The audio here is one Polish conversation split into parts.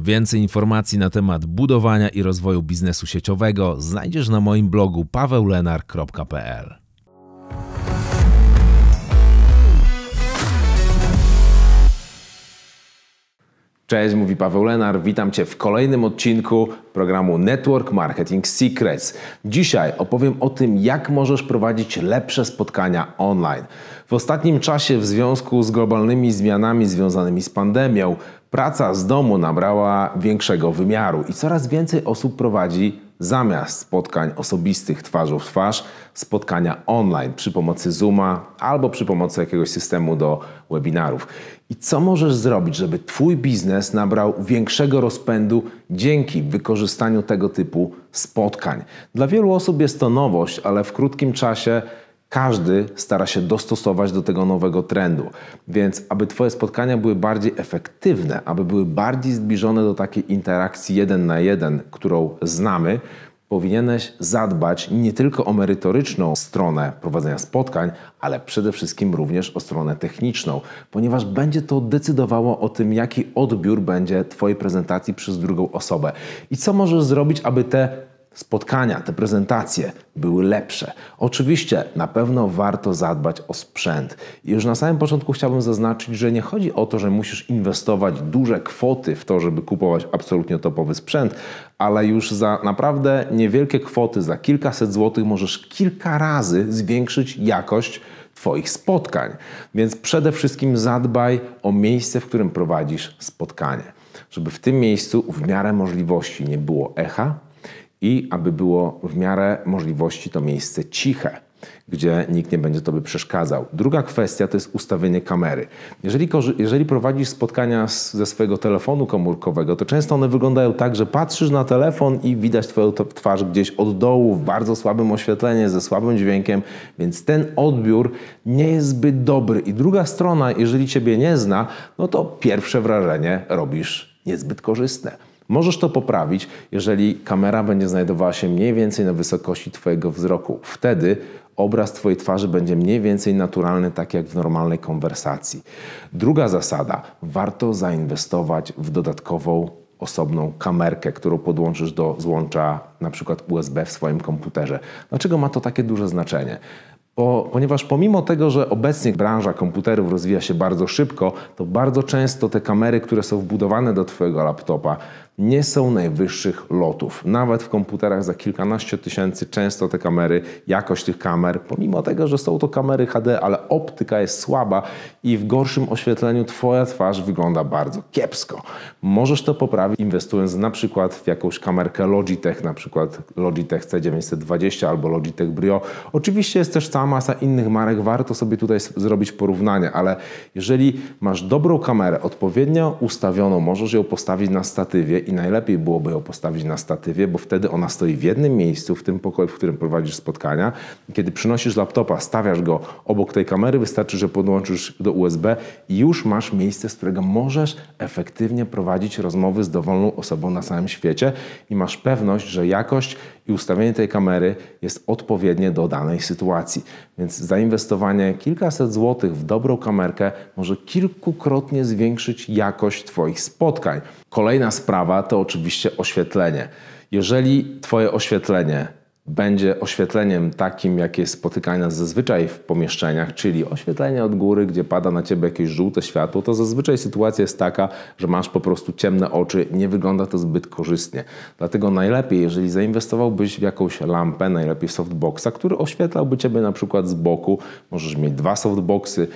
Więcej informacji na temat budowania i rozwoju biznesu sieciowego znajdziesz na moim blogu paweulenar.pl. Cześć, mówi Paweł Lenar. Witam Cię w kolejnym odcinku programu Network Marketing Secrets. Dzisiaj opowiem o tym, jak możesz prowadzić lepsze spotkania online. W ostatnim czasie, w związku z globalnymi zmianami związanymi z pandemią, praca z domu nabrała większego wymiaru i coraz więcej osób prowadzi zamiast spotkań osobistych twarzą w twarz, spotkania online przy pomocy Zooma albo przy pomocy jakiegoś systemu do webinarów. I co możesz zrobić, żeby Twój biznes nabrał większego rozpędu dzięki wykorzystaniu tego typu spotkań? Dla wielu osób jest to nowość, ale w krótkim czasie każdy stara się dostosować do tego nowego trendu. Więc, aby Twoje spotkania były bardziej efektywne, aby były bardziej zbliżone do takiej interakcji jeden na jeden, którą znamy, powinieneś zadbać nie tylko o merytoryczną stronę prowadzenia spotkań, ale przede wszystkim również o stronę techniczną, ponieważ będzie to decydowało o tym, jaki odbiór będzie Twojej prezentacji przez drugą osobę. I co możesz zrobić, aby te spotkania, te prezentacje były lepsze. Oczywiście na pewno warto zadbać o sprzęt. I już na samym początku chciałbym zaznaczyć, że nie chodzi o to, że musisz inwestować duże kwoty w to, żeby kupować absolutnie topowy sprzęt, ale już za naprawdę niewielkie kwoty, za kilkaset złotych możesz kilka razy zwiększyć jakość Twoich spotkań. Więc przede wszystkim zadbaj o miejsce, w którym prowadzisz spotkanie. Żeby w tym miejscu w miarę możliwości nie było echa, i aby było w miarę możliwości to miejsce ciche gdzie nikt nie będzie Tobie przeszkadzał. Druga kwestia to jest ustawienie kamery. Jeżeli, jeżeli prowadzisz spotkania z, ze swojego telefonu komórkowego, to często one wyglądają tak, że patrzysz na telefon i widać Twoją twarz gdzieś od dołu, w bardzo słabym oświetleniu, ze słabym dźwiękiem, więc ten odbiór nie jest zbyt dobry. I druga strona, jeżeli Ciebie nie zna, no to pierwsze wrażenie robisz niezbyt korzystne. Możesz to poprawić, jeżeli kamera będzie znajdowała się mniej więcej na wysokości Twojego wzroku. Wtedy obraz Twojej twarzy będzie mniej więcej naturalny, tak jak w normalnej konwersacji. Druga zasada: warto zainwestować w dodatkową osobną kamerkę, którą podłączysz do złącza na przykład USB w swoim komputerze. Dlaczego ma to takie duże znaczenie? Bo, ponieważ pomimo tego, że obecnie branża komputerów rozwija się bardzo szybko, to bardzo często te kamery, które są wbudowane do Twojego laptopa, nie są najwyższych lotów. Nawet w komputerach za kilkanaście tysięcy często te kamery, jakość tych kamer, pomimo tego, że są to kamery HD, ale optyka jest słaba i w gorszym oświetleniu Twoja twarz wygląda bardzo kiepsko. Możesz to poprawić inwestując na przykład w jakąś kamerkę Logitech, na przykład Logitech C920 albo Logitech Brio. Oczywiście jest też cała masa innych marek, warto sobie tutaj zrobić porównanie, ale jeżeli masz dobrą kamerę, odpowiednio ustawioną, możesz ją postawić na statywie i najlepiej byłoby ją postawić na statywie, bo wtedy ona stoi w jednym miejscu, w tym pokoju, w którym prowadzisz spotkania. Kiedy przynosisz laptopa, stawiasz go obok tej kamery, wystarczy, że podłączysz do USB i już masz miejsce, z którego możesz efektywnie prowadzić rozmowy z dowolną osobą na całym świecie i masz pewność, że jakość i ustawienie tej kamery jest odpowiednie do danej sytuacji. Więc zainwestowanie kilkaset złotych w dobrą kamerkę może kilkukrotnie zwiększyć jakość Twoich spotkań. Kolejna sprawa to oczywiście oświetlenie. Jeżeli Twoje oświetlenie będzie oświetleniem takim, jakie spotykane zazwyczaj w pomieszczeniach, czyli oświetlenie od góry, gdzie pada na ciebie jakieś żółte światło, to zazwyczaj sytuacja jest taka, że masz po prostu ciemne oczy, nie wygląda to zbyt korzystnie. Dlatego najlepiej, jeżeli zainwestowałbyś w jakąś lampę, najlepiej softboxa, który oświetlałby ciebie na przykład z boku, możesz mieć dwa softboxy,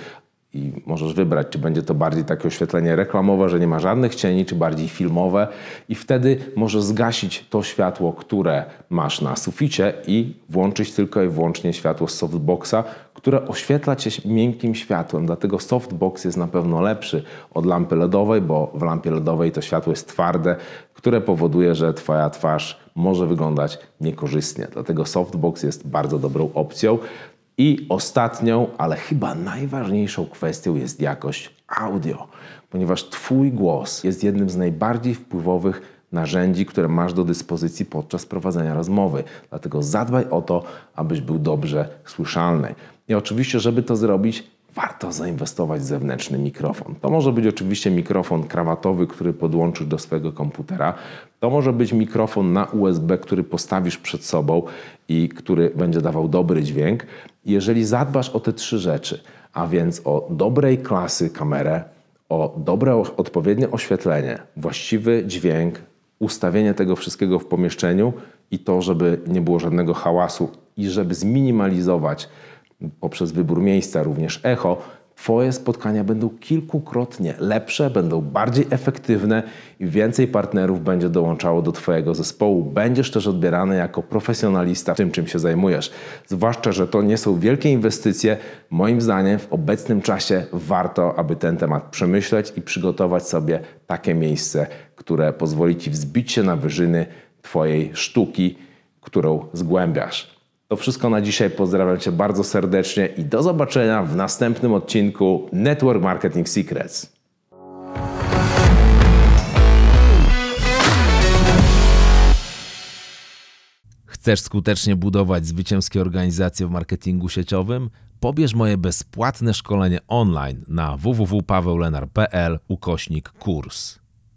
i możesz wybrać, czy będzie to bardziej takie oświetlenie reklamowe, że nie ma żadnych cieni, czy bardziej filmowe i wtedy możesz zgasić to światło, które masz na suficie i włączyć tylko i wyłącznie światło z softboxa, które oświetla Cię miękkim światłem. Dlatego softbox jest na pewno lepszy od lampy LEDowej, bo w lampie LEDowej to światło jest twarde, które powoduje, że Twoja twarz może wyglądać niekorzystnie. Dlatego softbox jest bardzo dobrą opcją. I ostatnią, ale chyba najważniejszą kwestią jest jakość audio, ponieważ Twój głos jest jednym z najbardziej wpływowych narzędzi, które masz do dyspozycji podczas prowadzenia rozmowy. Dlatego zadbaj o to, abyś był dobrze słyszalny. I oczywiście, żeby to zrobić, warto zainwestować w zewnętrzny mikrofon. To może być oczywiście mikrofon krawatowy, który podłączysz do swojego komputera. To może być mikrofon na USB, który postawisz przed sobą i który będzie dawał dobry dźwięk. Jeżeli zadbasz o te trzy rzeczy, a więc o dobrej klasy kamerę, o dobre, odpowiednie oświetlenie, właściwy dźwięk, ustawienie tego wszystkiego w pomieszczeniu i to, żeby nie było żadnego hałasu i żeby zminimalizować poprzez wybór miejsca również echo, Twoje spotkania będą kilkukrotnie lepsze, będą bardziej efektywne i więcej partnerów będzie dołączało do Twojego zespołu. Będziesz też odbierany jako profesjonalista w tym, czym się zajmujesz. Zwłaszcza, że to nie są wielkie inwestycje. Moim zdaniem w obecnym czasie warto, aby ten temat przemyśleć i przygotować sobie takie miejsce, które pozwoli Ci wzbić się na wyżyny Twojej sztuki, którą zgłębiasz. To wszystko na dzisiaj. Pozdrawiam Cię bardzo serdecznie i do zobaczenia w następnym odcinku Network Marketing Secrets. Chcesz skutecznie budować zwycięskie organizacje w marketingu sieciowym? Pobierz moje bezpłatne szkolenie online na www.paweulenar.pl ukośnik kurs.